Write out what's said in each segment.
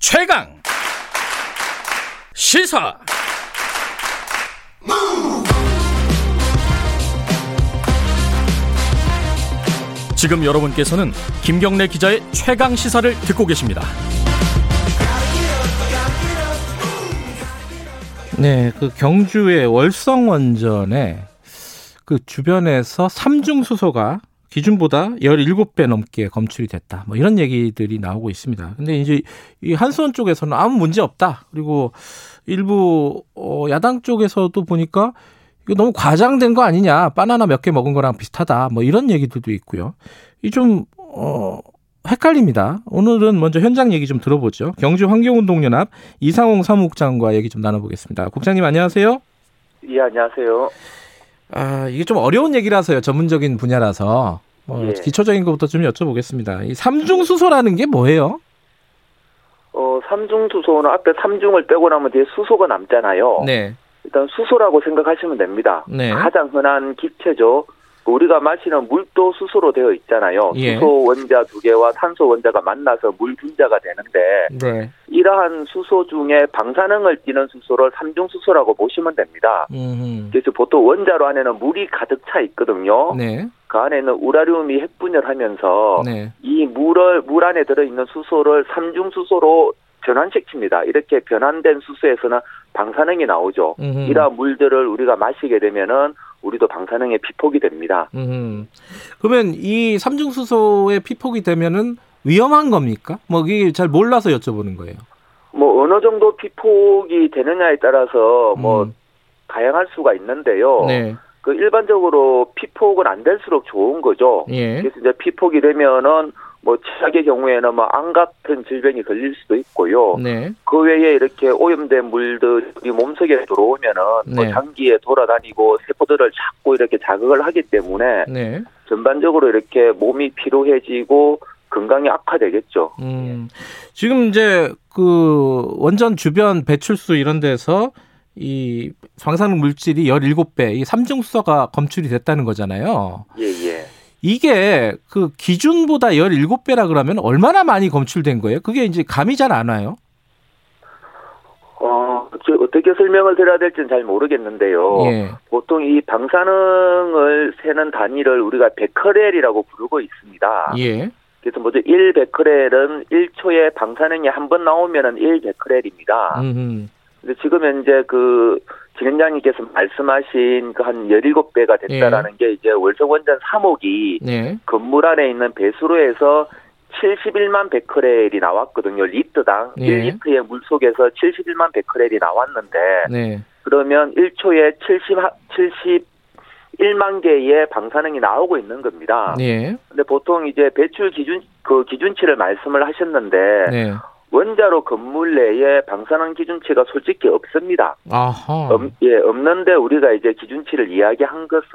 최강 시사 지금 여러분께서는 김경래 기자의 최강 시사를 듣고 계십니다. 네, 그 경주의 월성 원전에 그 주변에서 삼중 수소가 기준보다 17배 넘게 검출이 됐다. 뭐 이런 얘기들이 나오고 있습니다. 근데 이제 이 한수원 쪽에서는 아무 문제 없다. 그리고 일부 어 야당 쪽에서도 보니까 이거 너무 과장된 거 아니냐. 바나나 몇 개 먹은 거랑 비슷하다. 뭐 이런 얘기들도 있고요. 이좀어 헷갈립니다. 오늘은 먼저 현장 얘기 좀 들어보죠. 경주 환경운동연합 이상홍 사무국장과 얘기 좀 나눠보겠습니다. 국장님 안녕하세요. 예, 안녕하세요. 아, 이게 좀 어려운 얘기라서요. 전문적인 분야라서. 어, 예. 기초적인 것부터 좀 여쭤보겠습니다. 이 삼중수소라는 게 뭐예요? 어, 삼중수소는 앞에 삼중을 빼고 나면 뒤에 수소가 남잖아요. 네. 일단 수소라고 생각하시면 됩니다. 네. 가장 흔한 기체죠. 우리가 마시는 물도 수소로 되어 있잖아요. 예. 수소 원자 두 개와 산소 원자가 만나서 물 분자가 되는데 네. 이러한 수소 중에 방사능을 띠는 수소를 삼중 수소라고 보시면 됩니다. 음. 그래서 보통 원자로 안에는 물이 가득 차 있거든요. 네. 그 안에는 우라늄이 핵분열하면서 네. 이 물을 물 안에 들어 있는 수소를 삼중 수소로 변환시킵니다. 이렇게 변환된 수소에서는 방사능이 나오죠. 음흠. 이러한 물들을 우리가 마시게 되면은 우리도 방사능에 피폭이 됩니다. 음. 그러면 이 삼중수소에 피폭이 되면은 위험한 겁니까? 뭐 이게 잘 몰라서 여쭤보는 거예요. 뭐 어느 정도 피폭이 되느냐에 따라서 뭐 음. 다양할 수가 있는데요. 네. 그 일반적으로 피폭은 안 될수록 좋은 거죠. 예. 그래서 이제 피폭이 되면은 뭐 최악의 경우에는 뭐 암 같은 질병이 걸릴 수도 있고요. 네. 그 외에 이렇게 오염된 물들이 몸속에 들어오면은 뭐 네. 장기에 돌아다니고 세포들을 자꾸 이렇게 자극을 하기 때문에 네. 전반적으로 이렇게 몸이 피로해지고 건강이 악화되겠죠. 음. 지금 이제 그 원전 주변 배출수 이런 데서 이 방사능 물질이 17배, 이 삼중수소가 검출이 됐다는 거잖아요. 예, 예. 이게 그 기준보다 17배라 그러면 얼마나 많이 검출된 거예요? 그게 이제 감이 잘 안 와요. 어, 저 어떻게 설명을 드려야 될지는 잘 모르겠는데요. 예. 보통 이 방사능을 세는 단위를 우리가 베크렐이라고 부르고 있습니다. 예. 그래서 먼저 1베크렐은 1초에 방사능이 한 번 나오면은 1베크렐입니다. 음. 근데 지금 현재 그 진행자님께서 말씀하신 그 한 17배가 됐다라는 게 이제 월성 원전 3호기 네. 건물 안에 있는 배수로에서 71만 베크렐이 나왔거든요. 리터당 예. 1리터의 물 속에서 71만 베크렐이 나왔는데 네. 그러면 1초에 70 71만 개의 방사능이 나오고 있는 겁니다. 네. 근데 보통 이제 배출 기준 그 기준치를 말씀을 하셨는데 네. 원자로 건물 내에 방사능 기준치가 솔직히 없습니다. 아하. 없, 예, 없는데 우리가 이제 기준치를 이야기한 것은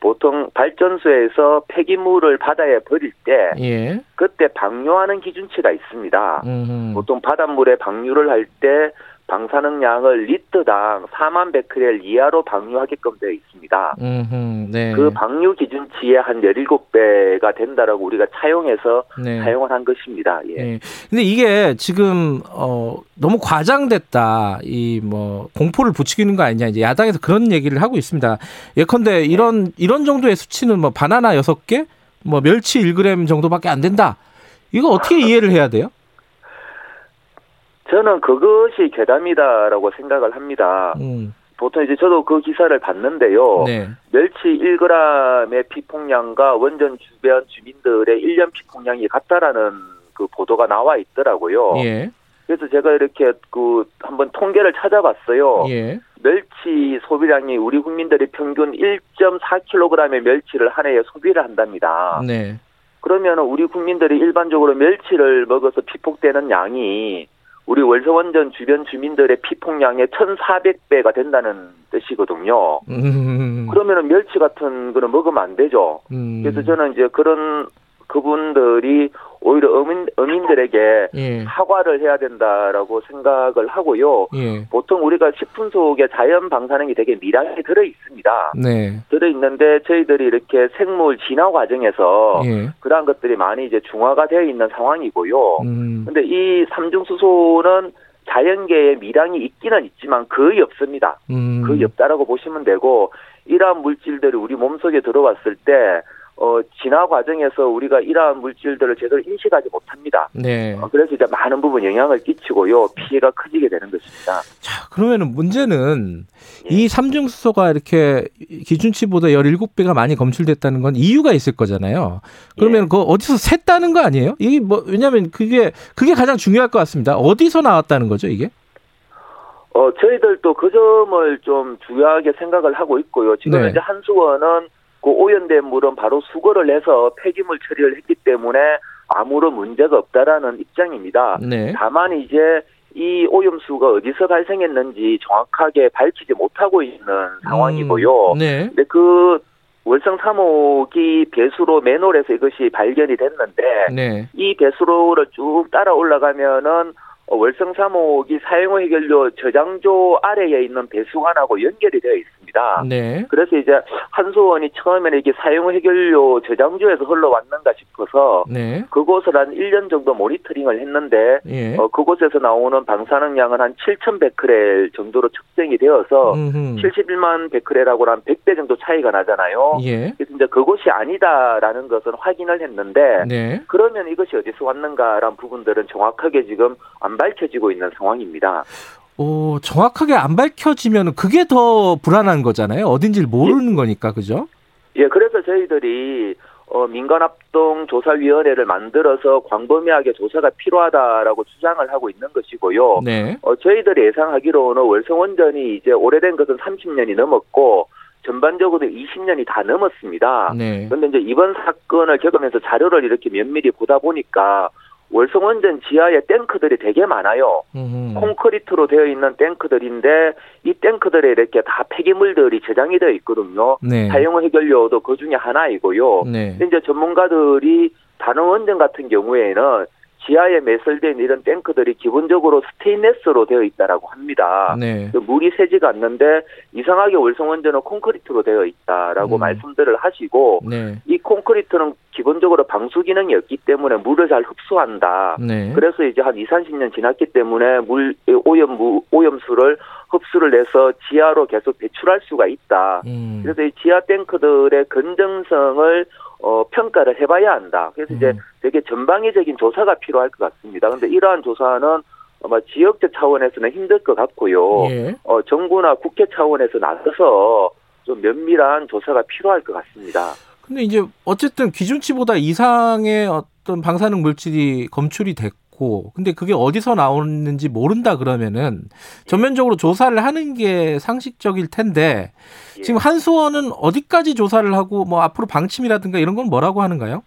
보통 발전소에서 폐기물을 바다에 버릴 때 예. 그때 방류하는 기준치가 있습니다. 음. 보통 바닷물에 방류를 할 때 방사능 양을 리터당 4만 베크렐 이하로 방류하게끔 되어 있습니다. 음. 네. 그 방류 기준치의 한 17배가 된다라고 우리가 차용해서 네. 사용을 한 것입니다. 예. 예. 근데 이게 지금 어 너무 과장됐다. 이 뭐 공포를 부추기는 거 아니냐. 이제 야당에서 그런 얘기를 하고 있습니다. 예컨대 이런 이런 정도의 수치는 뭐 바나나 6개, 뭐 멸치 1g 정도밖에 안 된다. 이거 어떻게 이해를 해야 돼요? 저는 그것이 괴담이다라고 생각을 합니다. 음. 보통 이제 저도 그 기사를 봤는데요. 네. 멸치 1g의 피폭량과 원전 주변 주민들의 1년 피폭량이 같다라는 그 보도가 나와 있더라고요. 예. 그래서 제가 이렇게 그 한번 통계를 찾아봤어요. 예. 멸치 소비량이 우리 국민들이 평균 1.4kg의 멸치를 한 해에 소비를 한답니다. 네. 그러면 우리 국민들이 일반적으로 멸치를 먹어서 피폭되는 양이 우리 월성원전 주변 주민들의 피폭량의 1,400배가 된다는 뜻이거든요. 음. 그러면은 멸치 같은 거는 먹으면 안 되죠. 음. 그래서 저는 이제 그런 그분들이 오히려 어민, 어민들에게 예. 사과를 해야 된다라고 생각을 하고요. 예. 보통 우리가 식품 속에 자연 방사능이 되게 미량이 들어 있습니다. 네. 들어 있는데 저희들이 이렇게 생물 진화 과정에서 예. 그러한 것들이 많이 이제 중화가 되어 있는 상황이고요. 음. 근데 이 삼중수소는 자연계에 미량이 있기는 있지만 거의 없습니다. 음. 거의 없다라고 보시면 되고 이러한 물질들이 우리 몸속에 들어왔을 때 어, 진화 과정에서 우리가 이러한 물질들을 제대로 인식하지 못합니다. 네. 어, 그래서 이제 많은 부분 영향을 끼치고요. 피해가 커지게 되는 것입니다. 자, 그러면은 문제는 예. 이 삼중수소가 이렇게 기준치보다 17배가 많이 검출됐다는 건 이유가 있을 거잖아요. 그러면 예. 그 어디서 샜다는 거 아니에요? 이게 뭐 왜냐면 그게 그게 가장 중요할 것 같습니다. 어디서 나왔다는 거죠, 이게? 어, 저희들도 그 점을 좀 중요하게 생각을 하고 있고요. 지금 네. 이제 한수원은 그 오염된 물은 바로 수거를 해서 폐기물 처리를 했기 때문에 아무런 문제가 없다라는 입장입니다. 네. 다만 이제 이 오염수가 어디서 발생했는지 정확하게 밝히지 못하고 있는 상황이고요. 음, 네. 근데 그 월성 3호기 배수로 맨홀에서 이것이 발견이 됐는데 네. 이 배수로를 쭉 따라 올라가면은 어, 월성 3호기 사용후 해결료 저장조 아래에 있는 배수관하고 연결이 되어 있습니다. 네. 그래서 이제 한수원이 처음에는 이게 사용후 해결료 저장조에서 흘러왔는가 싶어서 네. 그곳을 한 1년 정도 모니터링을 했는데 예. 어, 그곳에서 나오는 방사능량은 한 7,100베크렐 정도로 측정이 되어서 음흠. 71만 베크렐하고 한 100배 정도 차이가 나잖아요. 예. 그래서 이제 그곳이 아니다라는 것은 확인을 했는데 네. 그러면 이것이 어디서 왔는가라는 부분들은 정확하게 지금 안 밝혀지고 있는 상황입니다. 오, 정확하게 안 밝혀지면 그게 더 불안한 거잖아요. 어딘지를 모르는 거니까, 그죠? 예, 그래서 저희들이 어, 민간합동 조사위원회를 만들어서 광범위하게 조사가 필요하다라고 주장을 하고 있는 것이고요. 네. 어, 저희들이 예상하기로는 월성원전이 이제 오래된 것은 30년이 넘었고 전반적으로 20년이 다 넘었습니다. 네. 그런데 이제 이번 사건을 겪으면서 자료를 이렇게 면밀히 보다 보니까 월성원전 지하에 탱크들이 되게 많아요. 음흠. 콘크리트로 되어 있는 탱크들인데 이 탱크들에 이렇게 다 폐기물들이 저장이 되어 있거든요. 네. 사용 해결료도 그 중에 하나이고요. 네. 이제 전문가들이 단원원전 같은 경우에는 지하에 매설된 이런 탱크들이 기본적으로 스테인레스로 되어 있다라고 합니다. 네. 그 물이 새지가 않는데 이상하게 월성원전은 콘크리트로 되어 있다라고 음. 말씀들을 하시고 네. 이 콘크리트는 기본적으로 방수 기능이 없기 때문에 물을 잘 흡수한다. 네. 그래서 이제 한 2, 30년 지났기 때문에 물 오염 무, 오염수를 흡수를 해서 지하로 계속 배출할 수가 있다. 음. 그래서 이 지하 탱크들의 건정성을 어, 평가를 해봐야 한다. 그래서 이제 음. 되게 전방위적인 조사가 필요할 것 같습니다. 그런데 이러한 조사는 아마 지역적 차원에서는 힘들 것 같고요. 예. 어, 정부나 국회 차원에서 나서서 좀 면밀한 조사가 필요할 것 같습니다. 근데 이제 어쨌든 기준치보다 이상의 어떤 방사능 물질이 검출이 됐고, 근데 그게 어디서 나오는지 모른다 그러면은 전면적으로 조사를 하는 게 상식적일 텐데 예. 지금 한수원은 어디까지 조사를 하고 뭐 앞으로 방침이라든가 이런 건 뭐라고 하는가요?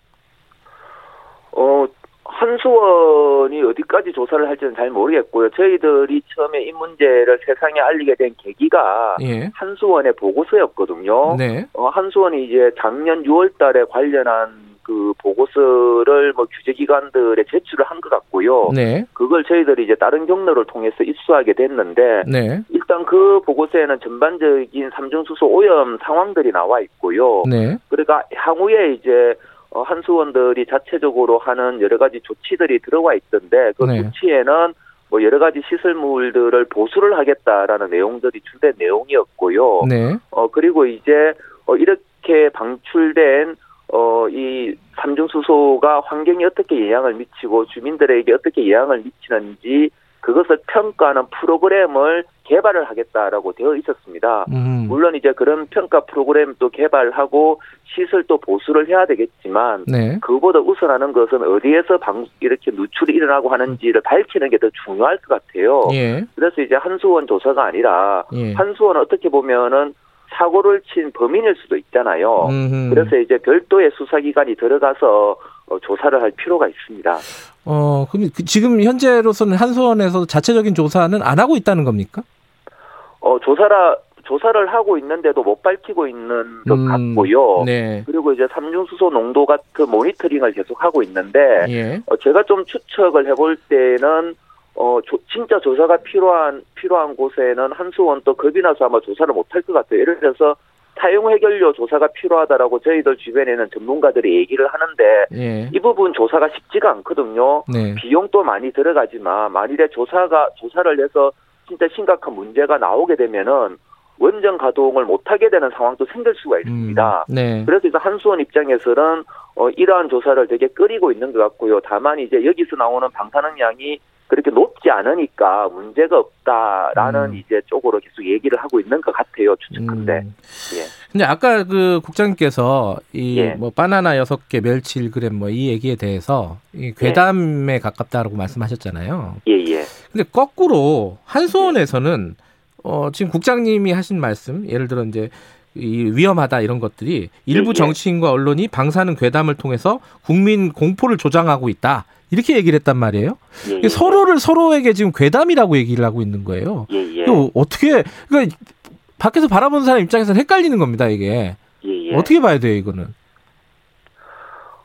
어, 한수원이 어디까지 조사를 할지는 잘 모르겠고요. 저희들이 처음에 이 문제를 세상에 알리게 된 계기가 예. 한수원의 보고서였거든요. 네. 어, 한수원이 이제 작년 6월 달에 관련한 그 보고서를 뭐 규제기관들에 제출을 한 것 같고요. 네. 그걸 저희들이 이제 다른 경로를 통해서 입수하게 됐는데 네. 일단 그 보고서에는 전반적인 삼중수소 오염 상황들이 나와 있고요. 네. 그러니까 향후에 이제 어, 한수원들이 자체적으로 하는 여러 가지 조치들이 들어와 있던데 그 네. 조치에는 뭐 여러 가지 시설물들을 보수를 하겠다라는 내용들이 주된 내용이었고요. 네. 어 그리고 이제 어 이렇게 방출된 어 이 삼중수소가 환경에 어떻게 영향을 미치고 주민들에게 어떻게 영향을 미치는지 그것을 평가하는 프로그램을 개발을 하겠다라고 되어 있었습니다. 음. 물론 이제 그런 평가 프로그램도 개발하고 시설도 보수를 해야 되겠지만 네. 그보다 우선하는 것은 어디에서 방 이렇게 누출이 일어나고 하는지를 밝히는 게 더 중요할 것 같아요. 예. 그래서 이제 한수원 조사가 아니라 예. 한수원은 어떻게 보면은 사고를 친 범인일 수도 있잖아요. 음흠. 그래서 이제 별도의 수사기관이 들어가서 어, 조사를 할 필요가 있습니다. 어, 그럼 그 지금 현재로서는 한수원에서 자체적인 조사는 안 하고 있다는 겁니까? 어, 조사라 조사를 하고 있는데도 못 밝히고 있는 것 음, 같고요. 네. 그리고 이제 삼중수소 농도 같은 모니터링을 계속 하고 있는데 예. 어, 제가 좀 추측을 해볼 때는 어 조- 진짜 조사가 필요한 필요한 곳에는 한수원 또 겁이 나서 아마 조사를 못할 것 같아요. 예를 들어서 사용 해결료 조사가 필요하다라고 저희들 주변에는 전문가들이 얘기를 하는데 예. 이 부분 조사가 쉽지가 않거든요. 네. 비용도 많이 들어가지만 만일에 조사가 조사를 해서 진짜 심각한 문제가 나오게 되면은 원전 가동을 못하게 되는 상황도 생길 수가 있습니다. 음, 네. 그래서 이제 한수원 입장에서는 어, 이러한 조사를 되게 끓이고 있는 것 같고요. 다만 이제 여기서 나오는 방사능량이 그렇게 높지 않으니까 문제가 없다라는 음. 이제 쪽으로 계속 얘기를 하고 있는 것 같아요. 추측한데. 음. 예. 근데 아까 그 국장님께서 이 예. 뭐 바나나 여섯 개 멸치 1g 뭐 이 얘기에 대해서 이 괴담에 가깝다라고 말씀하셨잖아요. 예, 예. 근데 거꾸로 한수원에서는 어 지금 국장님이 하신 말씀 예를 들어 이제 이 위험하다 이런 것들이 일부 예. 정치인과 언론이 방사능 괴담을 통해서 국민 공포를 조장하고 있다. 이렇게 얘기를 했단 말이에요. 예, 예. 서로를 서로에게 지금 괴담이라고 얘기를 하고 있는 거예요. 예, 예. 어떻게 그러니까 밖에서 바라보는 사람 입장에서는 헷갈리는 겁니다, 이게. 예, 예. 어떻게 봐야 돼요, 이거는?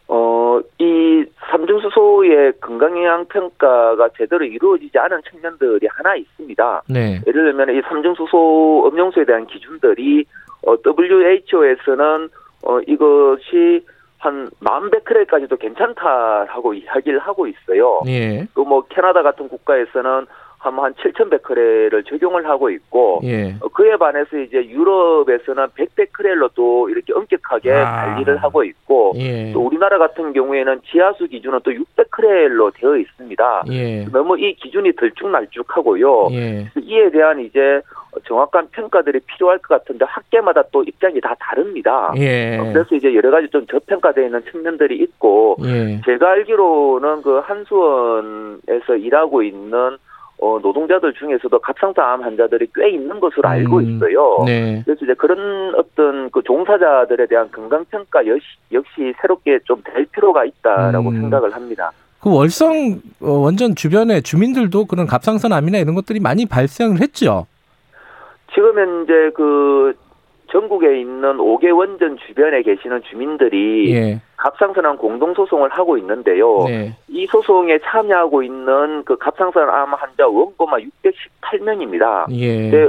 어, 이 삼중수소의 건강영향 평가가 제대로 이루어지지 않은 측면들이 하나 있습니다. 네. 예를 들면 이 삼중수소 음용수에 대한 기준들이 어, WHO에서는 어, 이것이 한 만 베크렐까지도 괜찮다라고 이야기를 하고 있어요. 예. 또뭐 캐나다 같은 국가에서는 한한 7천 베크렐을 적용을 하고 있고 예. 어, 그에 반해서 이제 유럽에서는 100베크렐로 또 이렇게 엄격하게 아. 관리를 하고 있고 예. 또 우리나라 같은 경우에는 지하수 기준은 또 600크렐로 되어 있습니다. 예. 너무 이 기준이 들쭉날쭉하고요. 예. 이에 대한 이제 정확한 평가들이 필요할 것 같은데 학계마다 또 입장이 다 다릅니다. 예. 어, 그래서 이제 여러 가지 좀 저평가되어 있는 측면들이 있고 예. 제가 알기로는 그 한수원에서 일하고 있는 어, 노동자들 중에서도 갑상선암 환자들이 꽤 있는 것으로 알고 음, 있어요. 네. 그래서 이제 그런 어떤 그 종사자들에 대한 건강 평가 역시, 역시 새롭게 좀 될 필요가 있다라고 음. 생각을 합니다. 그 월성 어, 원전 주변에 주민들도 그런 갑상선암이나 이런 것들이 많이 발생을 했죠. 지금 현재 그 전국에 있는 5개 원전 주변에 계시는 주민들이 예. 갑상선암 공동 소송을 하고 있는데요. 네. 이 소송에 참여하고 있는 그 갑상선암 환자 원고만 618명입니다. 예. 근데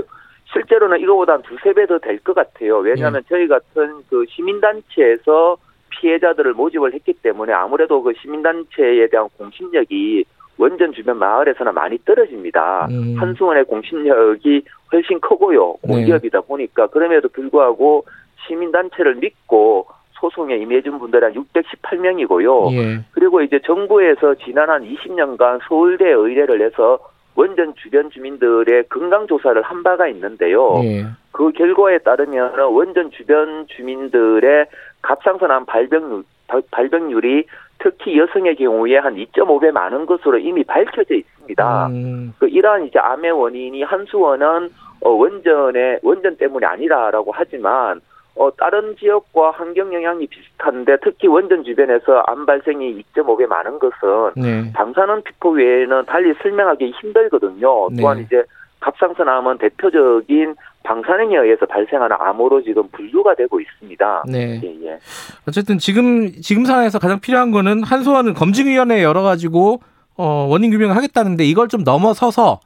실제로는 이거보다 한 두세 배 더 될 것 같아요. 왜냐하면 저희 같은 그 시민단체에서 피해자들을 모집을 했기 때문에 아무래도 그 시민단체에 대한 공신력이 원전 주변 마을에서는 많이 떨어집니다. 음. 한수원의 공신력이 훨씬 크고요. 공기업이다 보니까 그럼에도 불구하고 시민단체를 믿고 소송에 임해준 분들이 한 618명이고요. 예. 그리고 이제 정부에서 지난 한 20년간 서울대 의뢰를 해서 원전 주변 주민들의 건강 조사를 한 바가 있는데요. 예. 그 결과에 따르면 원전 주변 주민들의 갑상선암 발병률, 발- 발병률이 특히 여성의 경우에 한 2.5배 많은 것으로 이미 밝혀져 있습니다. 음. 그 이러한 이제 암의 원인이 한수원은 어, 원전의 원전 때문이 아니라라고 하지만 어, 다른 지역과 환경 영향이 비슷한데 특히 원전 주변에서 암 발생이 2.5배 많은 것은 네. 방사능 피포 외에는 달리 설명하기 힘들거든요. 네. 또한 이제 갑상선 암은 대표적인 방사능에 의해서 발생하는 암으로 지금 분류가 되고 있습니다. 네. 예, 예. 어쨌든 지금 지금 상황에서 가장 필요한 거는 한수원은 검증위원회 열어 가지고 어, 원인 규명을 하겠다는데 이걸 좀 넘어서서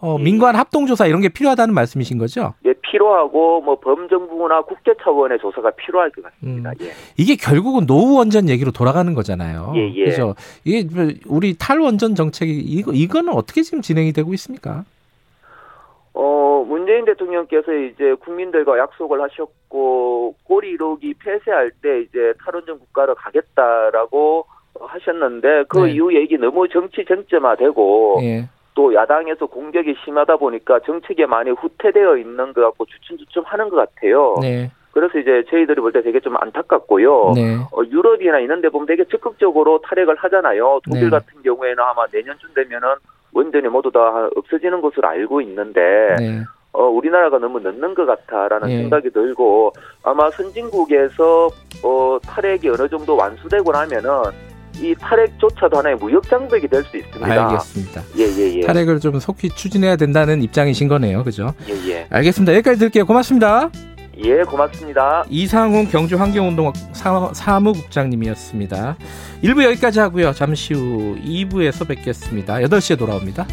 어, 음. 민관 합동 조사 이런 게 필요하다는 말씀이신 거죠? 예, 필요하고 뭐 범정부나 국제 차원의 조사가 필요할 것 같습니다. 음. 예. 이게 결국은 노후 원전 얘기로 돌아가는 거잖아요. 예, 예. 그래서 이게 뭐 우리 탈 원전 정책이 이거 이거는 어떻게 지금 진행이 되고 있습니까? 어, 문재인 대통령께서 이제 국민들과 약속을 하셨고, 꼬리 1호기 폐쇄할 때 이제 탈원전 국가로 가겠다라고 하셨는데, 그 네. 이후 얘기 너무 정치 쟁점화되고, 예. 또 야당에서 공격이 심하다 보니까 정책에 많이 후퇴되어 있는 것 같고 주춤주춤 하는 것 같아요. 네. 그래서 이제 저희들이 볼 때 되게 좀 안타깝고요. 네. 어, 유럽이나 이런 데 보면 되게 적극적으로 탈핵을 하잖아요. 독일 네. 같은 경우에는 아마 내년쯤 되면은 원전이 모두 다 없어지는 것으로 알고 있는데, 네. 어, 우리나라가 너무 늦는 것 같다라는 예. 생각이 들고 아마 선진국에서 어, 탈핵이 어느 정도 완수되고 나면은 이 탈핵조차도 하나의 무역 장벽이 될 수 있습니다. 알겠습니다. 예 예 예. 탈핵을 좀 속히 추진해야 된다는 입장이신 거네요. 그죠? 예 예. 알겠습니다. 여기까지 들을게요. 고맙습니다. 예, 고맙습니다. 이상훈 경주 환경운동학 사- 사무국장님이었습니다. 1부 여기까지 하고요. 잠시 후 2부에서 뵙겠습니다. 8시에 돌아옵니다.